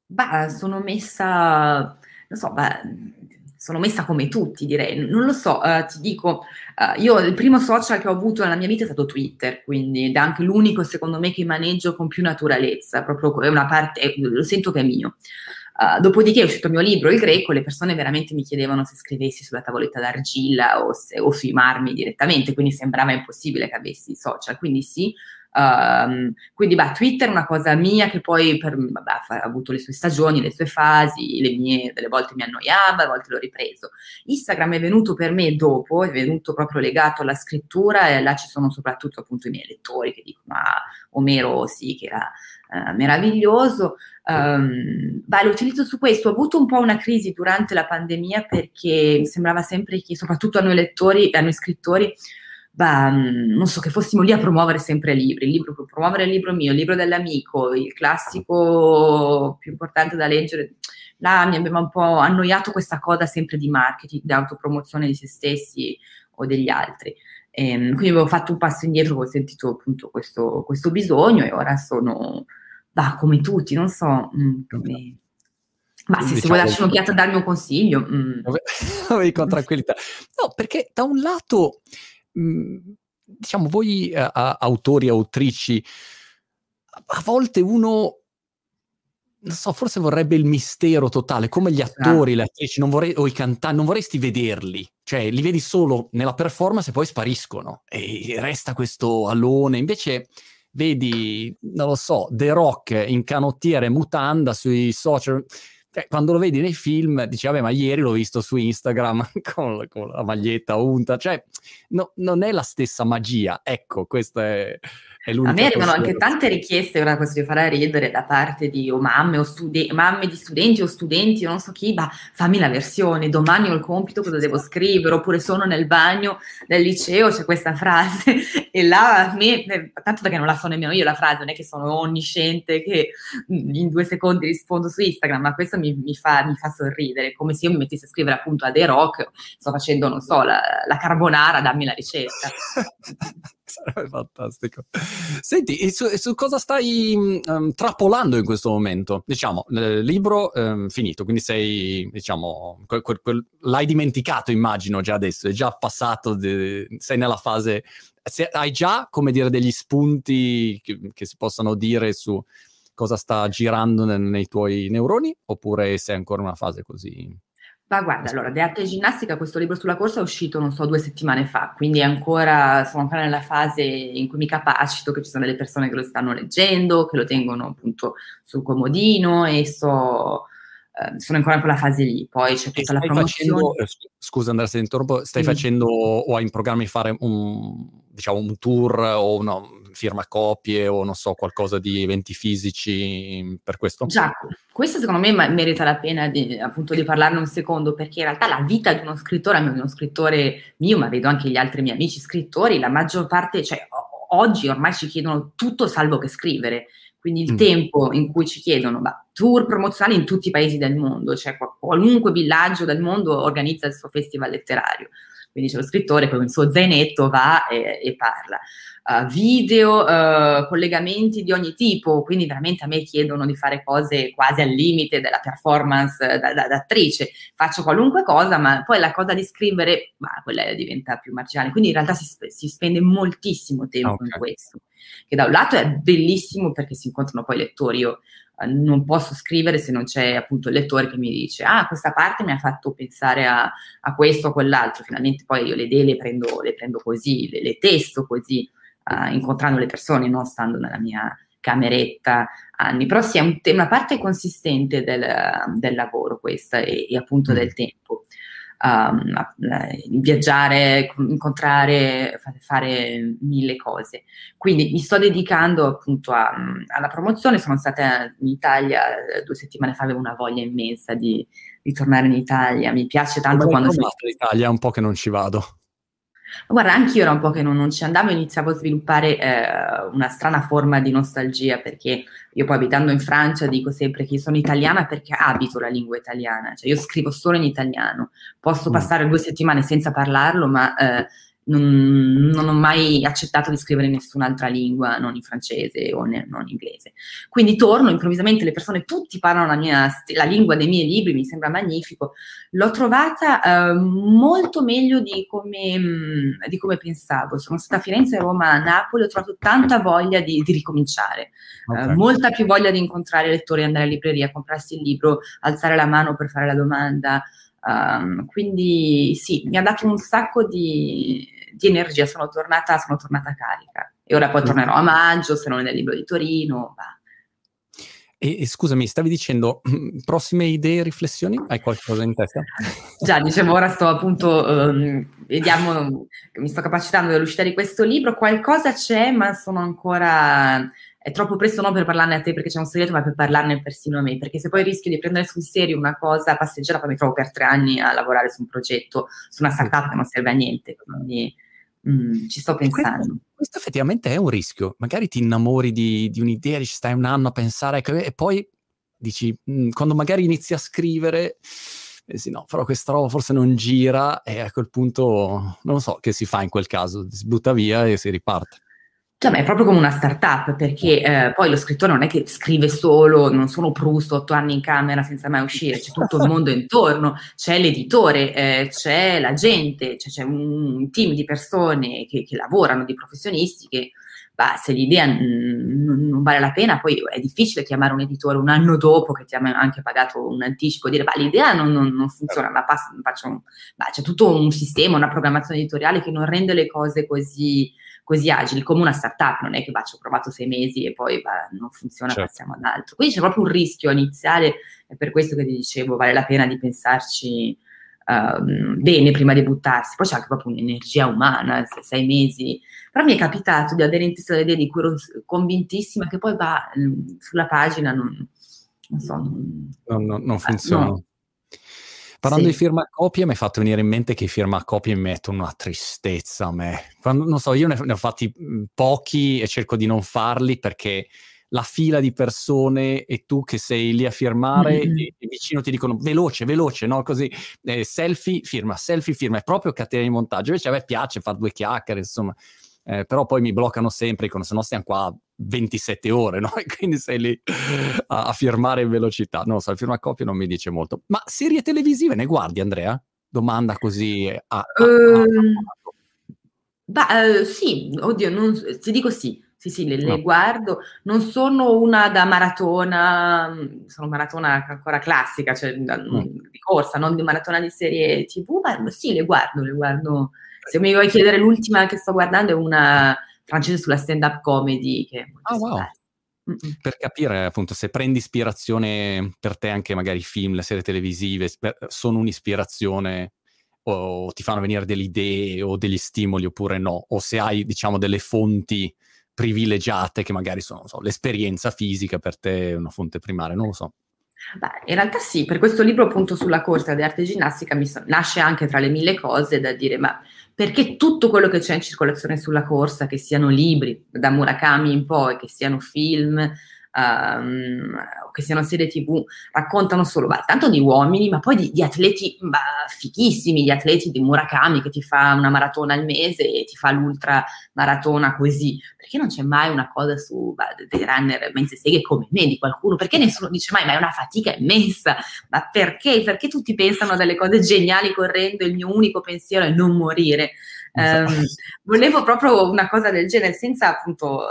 Beh, sono messa, non so, beh sono messa come tutti, direi. Non lo so, uh, ti dico, uh, io il primo social che ho avuto nella mia vita è stato Twitter, quindi è anche l'unico, secondo me, che maneggio con più naturalezza, proprio è una parte, lo sento che è mio. Uh, dopodiché è uscito il mio libro, Il Greco, le persone veramente mi chiedevano se scrivessi sulla tavoletta d'argilla o, se, o sui marmi direttamente, quindi sembrava impossibile che avessi social. Quindi sì, Um, quindi beh, Twitter è una cosa mia che poi per, vabbè, ha avuto le sue stagioni, le sue fasi, le mie, delle volte mi annoiava, a volte l'ho ripreso. Instagram è venuto per me dopo, è venuto proprio legato alla scrittura e là ci sono soprattutto appunto i miei lettori che dicono ah, Omero sì che era uh, meraviglioso. Um, beh, lo utilizzo su questo. Ho avuto un po' una crisi durante la pandemia perché mi sembrava sempre che, soprattutto a noi lettori, a noi scrittori, bah, non so, che fossimo lì a promuovere sempre libri, il libro, promuovere il libro mio, il libro dell'amico, il classico più importante da leggere. Là mi aveva un po' annoiato questa coda sempre di marketing, di autopromozione di se stessi o degli altri. E, ehm, quindi avevo fatto un passo indietro, ho sentito appunto questo, questo bisogno e ora sono, bah, come tutti, non so, mm, come... Ma se diciamo, si vuole darci un'occhiata a darmi un consiglio... Mm. con tranquillità. No, perché da un lato diciamo, voi eh, autori, autrici, a volte uno non so, forse vorrebbe il mistero totale, come gli attori, le attrici, vorrei, o i cantanti, non vorresti vederli, cioè li vedi solo nella performance e poi spariscono e resta questo alone. Invece vedi, non lo so, The Rock in canottiere mutanda sui social cioè, quando lo vedi nei film, dici, vabbè, ma ieri l'ho visto su Instagram con, con la maglietta unta, cioè, no, non è la stessa magia. Ecco, questa è, a me arrivano anche tante richieste, ora questo vi farà ridere, da parte di o mamme, o studi- mamme di studenti o studenti, o non so chi, ma fammi la versione, domani ho il compito, cosa devo scrivere, oppure sono nel bagno del liceo, c'è questa frase, e là a me, eh, tanto perché non la so nemmeno io la frase, non è che sono onnisciente, che in due secondi rispondo su Instagram, ma questo mi, mi, fa, mi fa, sorridere, come se io mi mettessi a scrivere appunto a The Rock, sto facendo, non so, la, la carbonara, dammi la ricetta. Sarebbe fantastico. Senti, su, su cosa stai um, trapolando in questo momento? Diciamo, il libro um, finito, quindi sei, diciamo, quel, quel, quel, l'hai dimenticato, immagino, già adesso, è già passato, de, sei nella fase... Se, hai già, come dire, degli spunti che, che si possano dire su cosa sta girando nel, nei tuoi neuroni, oppure sei ancora in una fase così ma guarda, allora, arte e ginnastica, questo libro sulla corsa è uscito, non so, due settimane fa, quindi ancora, sono ancora nella fase in cui mi capacito che ci sono delle persone che lo stanno leggendo, che lo tengono appunto sul comodino e so, eh, sono ancora in quella fase lì. Poi c'è tutta la promozione. Facendo, eh, scusa Andrea, se interrompo, stai mm. facendo o hai in programma di fare un, diciamo, un tour o no, firma copie o non so, qualcosa di eventi fisici per questo? Già, questo secondo me merita la pena di, appunto di parlarne un secondo, perché in realtà la vita di uno scrittore, almeno di uno scrittore mio, ma vedo anche gli altri miei amici scrittori, la maggior parte, cioè oggi ormai ci chiedono tutto salvo che scrivere. Quindi il Mm. tempo in cui ci chiedono bah, tour promozionali in tutti i paesi del mondo, cioè qua- qualunque villaggio del mondo organizza il suo festival letterario. Quindi c'è lo scrittore con il suo zainetto va e, e parla. Uh, video, uh, collegamenti di ogni tipo, quindi veramente a me chiedono di fare cose quasi al limite della performance eh, da, da, da attrice. Faccio qualunque cosa, ma poi la cosa di scrivere, bah, quella diventa più marginale. Quindi in realtà si, si spende moltissimo tempo Ok. in questo che da un lato è bellissimo perché si incontrano poi i lettori. Io eh, non posso scrivere se non c'è appunto il lettore che mi dice ah questa parte mi ha fatto pensare a, a questo o quell'altro. Finalmente poi io le idee le prendo, le prendo così, le, le testo così, eh, incontrando le persone, non stando nella mia cameretta anni. Però sì, è un te- una parte consistente del, del lavoro questa e, e appunto Mm. del tempo. Um, viaggiare, incontrare, fa- fare mille cose. Quindi mi sto dedicando appunto a- alla promozione, sono stata in Italia eh, due settimane fa, avevo una voglia immensa di, di tornare in Italia, mi piace tanto Come quando... l'hai trovata l'Italia? È un po' che non ci vado. Guarda, anch'io era un po' che non, non ci andavo, iniziavo a sviluppare eh, una strana forma di nostalgia, perché io poi abitando in Francia dico sempre che sono italiana perché abito la lingua italiana, cioè io scrivo solo in italiano, posso Mm. passare due settimane senza parlarlo, ma eh, non, non ho mai accettato di scrivere in nessun'altra lingua, non in francese o ne- non in inglese. Quindi torno, improvvisamente le persone tutti parlano la, mia, la lingua dei miei libri, mi sembra magnifico. L'ho trovata eh, molto meglio di come, mh, di come pensavo. Sono stata a Firenze, Roma, a Napoli, ho trovato tanta voglia di, di ricominciare, Ok. eh, molta più voglia di incontrare lettori, andare in libreria, comprarsi il libro, alzare la mano per fare la domanda. Um, quindi sì, mi ha dato un sacco di, di energia, sono tornata, sono tornata carica. E ora poi Mm. tornerò a maggio, se non è nel libro di Torino. va. E, e scusami, stavi dicendo prossime idee, riflessioni? Hai qualcosa in testa? Già, dicevo, ora sto appunto, ehm, vediamo, mi sto capacitando dell'uscita di questo libro, qualcosa c'è, ma sono ancora, è troppo presto non per parlarne a te perché c'è un segreto, ma per parlarne persino a me, perché se poi rischio di prendere sul serio una cosa passeggera, poi mi trovo per tre anni a lavorare su un progetto, su una startup che non serve a niente, quindi mm, ci sto pensando. Questo effettivamente è un rischio. Magari ti innamori di, di un'idea, dici stai un anno a pensare e poi dici, "Mm, quando magari inizi a scrivere, pensi no, però questa roba forse non gira e a quel punto non so che si fa in quel caso, si butta via e si riparte. Cioè, ma è proprio come una startup, perché eh, poi lo scrittore non è che scrive solo, non sono Proust, otto anni in camera senza mai uscire, c'è tutto il mondo intorno, c'è l'editore, eh, c'è la gente, cioè, c'è un team di persone che, che lavorano, di professionisti che bah, se l'idea mm, non, vale la pena, poi è difficile chiamare un editore un anno dopo che ti ha anche pagato un anticipo, dire bah, l'idea non, non, non funziona, ma pass- faccio un- bah, c'è tutto un sistema, una programmazione editoriale che non rende le cose così così agili, come una startup, non è che va, ci ho provato sei mesi e poi va, non funziona, Certo. passiamo ad altro. Quindi c'è proprio un rischio iniziale, è per questo che ti dicevo, vale la pena di pensarci ehm, bene prima di buttarsi. Poi c'è anche proprio un'energia umana, se- sei mesi. Però mi è capitato di avere in testa le idee di cui ero convintissima che poi va mm, sulla pagina, non, non so, non, Non, non- non eh, funziona. no. Parlando Sì. di firma copie, mi è fatto venire in mente che i firma copie mi mettono una tristezza a me. Quando, non so, io ne, ne ho fatti mh, pochi e cerco di non farli perché la fila di persone e tu che sei lì a firmare Mm, mm. e, e vicino ti dicono veloce, veloce, no? Così, eh, selfie, firma, selfie, firma, è proprio catena di montaggio. Invece a me piace fare due chiacchiere, insomma. Eh, però poi mi bloccano sempre, dicono se no stiamo qua 27 ore, no? E quindi sei lì a, a firmare in velocità. Non lo so, il firmacopie non mi dice molto. Ma serie televisive ne guardi, Andrea? Domanda così a, a- a- a- Bah, eh, sì, oddio, non- ti dico sì, sì, sì, le, le No. guardo. Non sono una da maratona, mm, sono maratona ancora classica, cioè da- Mm. di corsa, non di maratona di serie TV, ma sì, le guardo, le guardo. Se mi vuoi chiedere l'ultima che sto guardando è una francese sulla stand-up comedy che è molto Ah, wow. Mm-mm. per capire appunto se prendi ispirazione per te anche magari i film, le serie televisive sono un'ispirazione o ti fanno venire delle idee o degli stimoli oppure no, o se hai diciamo delle fonti privilegiate che magari sono non so, l'esperienza fisica per te è una fonte primaria, non lo so. Beh, in realtà sì, per questo libro appunto sulla corsa di arte ginnastica mi so- nasce anche tra le mille cose da dire, ma perché tutto quello che c'è in circolazione sulla corsa, che siano libri da Murakami in poi, che siano film, um, o che siano serie tv, raccontano solo bah, tanto di uomini, ma poi di, di atleti bah, fichissimi, di atleti di Murakami che ti fa una maratona al mese e ti fa l'ultra maratona così. Perché non c'è mai una cosa su bah, dei runner mezze seghe come me, di qualcuno? Perché nessuno dice mai, ma è una fatica immensa? Ma perché? Perché tutti pensano a delle cose geniali correndo il mio unico pensiero è non morire? Um, volevo proprio una cosa del genere, senza appunto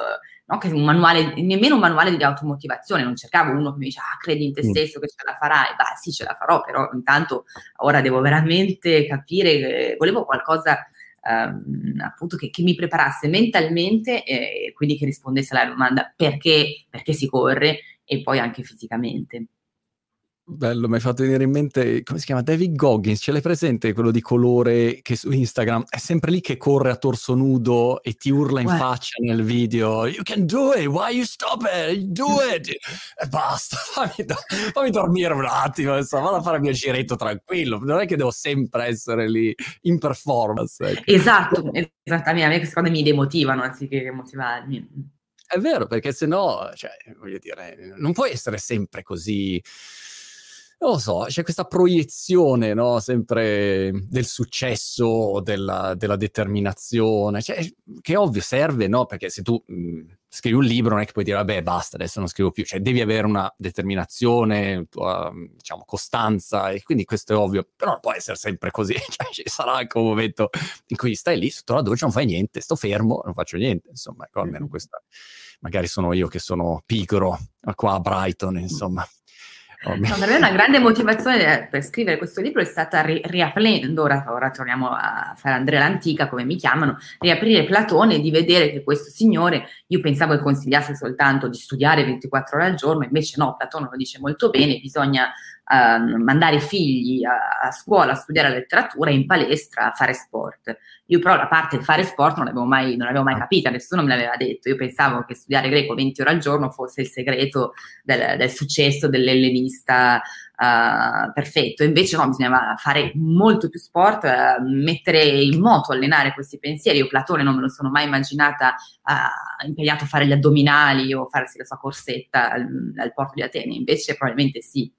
no? che un manuale, nemmeno un manuale di automotivazione, non cercavo uno che mi dice ah credi in te mm. stesso che ce la farai, beh sì ce la farò, però intanto ora devo veramente capire, volevo qualcosa Um, appunto che, che, mi preparasse mentalmente e quindi che rispondesse alla domanda perché, perché si corre e poi anche fisicamente. Bello, mi hai fatto venire in mente, come si chiama? David Goggins, ce l'hai presente quello di colore che su Instagram è sempre lì che corre a torso nudo e ti urla in What? faccia nel video You can do it, why you stop it? Do it! e basta, fammi, fammi, dormire un attimo, insomma, vado a fare il mio giretto tranquillo, non è che devo sempre essere lì in performance. Ecco. Esatto, esattamente, a me queste cose mi demotivano anziché motivarmi. È vero, perché se no, cioè, voglio dire, non puoi essere sempre così non lo so, c'è questa proiezione, no? Sempre del successo, della, della determinazione, cioè, che ovvio serve, no? Perché se tu mh, scrivi un libro non è che puoi dire, vabbè, basta, adesso non scrivo più, cioè devi avere una determinazione, tua, diciamo, costanza, e quindi questo è ovvio, però non può essere sempre così, cioè ci sarà anche un momento in cui stai lì sotto la doccia, non fai niente, sto fermo, non faccio niente, insomma, ecco, almeno questa, magari sono io che sono pigro qua a Brighton, insomma. No, per me una grande motivazione per scrivere questo libro è stata ri- riaprendo, ora, ora, torniamo a fare Andrea l'Antica, come mi chiamano, riaprire Platone e di vedere che questo signore, io pensavo che consigliasse soltanto di studiare 24 ore al giorno, invece no, Platone lo dice molto bene, bisogna uh, mandare i figli a, a, scuola a studiare letteratura in palestra a fare sport. Io però la parte di fare sport non l'avevo mai, non l'avevo mai capita, nessuno me l'aveva detto. Io pensavo che studiare greco 20 ore al giorno fosse il segreto del, del successo dell'ellenista uh, perfetto. Invece no, bisognava fare molto più sport, uh, mettere in moto, allenare questi pensieri. Io Platone non me lo sono mai immaginata uh, impegnato a fare gli addominali o farsi la sua corsetta al, al porto di Atene. Invece probabilmente sì.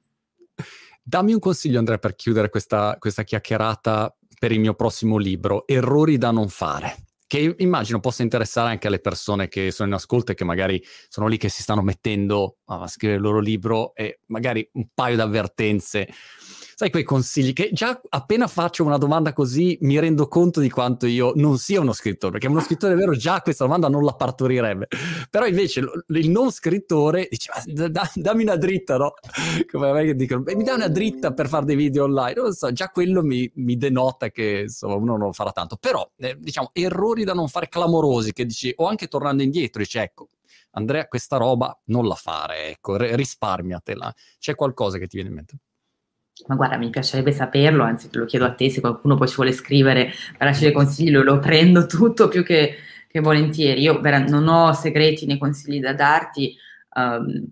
Dammi un consiglio, Andrea, per chiudere questa, questa chiacchierata per il mio prossimo libro, Errori da non fare che immagino possa interessare anche alle persone che sono in ascolto e che magari sono lì che si stanno mettendo a scrivere il loro libro e magari un paio di avvertenze sai quei consigli che già appena faccio una domanda così mi rendo conto di quanto io non sia uno scrittore, perché uno scrittore vero già questa domanda non la partorirebbe, però invece il non scrittore dice da, da, dammi una dritta, no? Come me che dicono, mi dai una dritta per fare dei video online, non lo so, già quello mi, mi denota che insomma uno non lo farà tanto, però eh, diciamo errori da non fare clamorosi che dici, o anche tornando indietro, dici ecco, Andrea, questa roba non la fare, ecco, risparmiatela. C'è qualcosa che ti viene in mente? Ma guarda, mi piacerebbe saperlo, anzi lo chiedo a te, se qualcuno poi ci vuole scrivere per lasciare consigli, lo, lo prendo tutto più che, che volentieri. Io vera, non ho segreti né consigli da darti, um,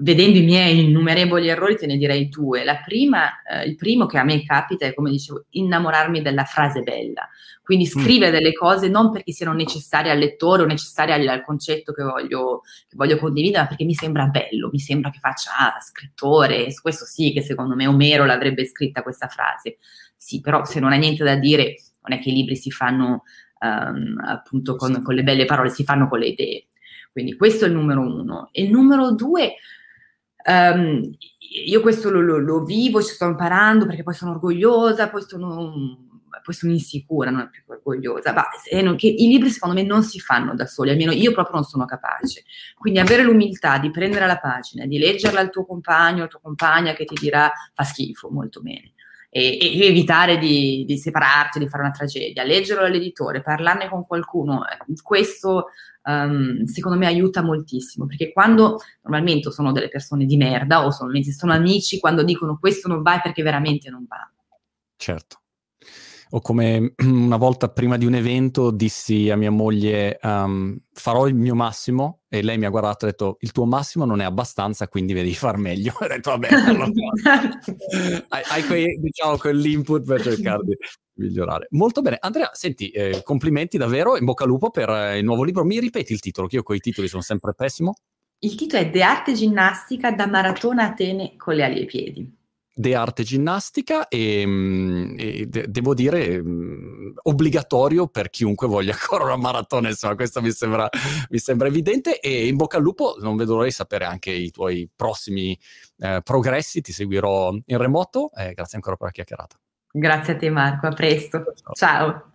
vedendo i miei innumerevoli errori te ne direi due. La prima, eh, il primo che a me capita è, come dicevo, innamorarmi della frase bella. Quindi scrivere mm. delle cose non perché siano necessarie al lettore o necessarie al, al concetto che voglio, che voglio, condividere, ma perché mi sembra bello, mi sembra che faccia ah, scrittore, questo sì che secondo me Omero l'avrebbe scritta questa frase. Sì, però se non hai niente da dire, non è che i libri si fanno um, appunto con, con le belle parole, si fanno con le idee. Quindi questo è il numero uno. E il numero due, um, io questo lo, lo, lo, vivo, ci sto imparando perché poi sono orgogliosa, poi sono, poi sono insicura, non è più orgogliosa. Ma non, che I libri secondo me non si fanno da soli, almeno io proprio non sono capace. Quindi avere l'umiltà di prendere la pagina, di leggerla al tuo compagno, alla tua compagna che ti dirà fa schifo, molto bene e, e evitare di, di, separarti, di fare una tragedia, leggerlo all'editore, parlarne con qualcuno, eh, questo um, secondo me aiuta moltissimo, perché quando normalmente sono delle persone di merda o sono, sono amici, quando dicono questo non va è perché veramente non va. Certo. o come una volta prima di un evento dissi a mia moglie um, farò il mio massimo e lei mi ha guardato e ha detto il tuo massimo non è abbastanza quindi devi far meglio ho detto vabbè allora, hai, hai quei, diciamo, quell'input per cercare di migliorare. Molto bene. Andrea senti eh, complimenti davvero in bocca al lupo per eh, il nuovo libro. Mi ripeti il titolo che io con i titoli sono sempre pessimo. Il titolo è De arte ginnastica da maratona Atene con le ali ai piedi de arte ginnastica e, mm, e de- devo dire mm, obbligatorio per chiunque voglia correre una maratona, insomma questo mi sembra, mi sembra, evidente. E in bocca al lupo non vedo l'ora di sapere anche i tuoi prossimi eh, progressi, ti seguirò in remoto, eh, grazie ancora per la chiacchierata. Grazie a te Marco, a presto, ciao. ciao.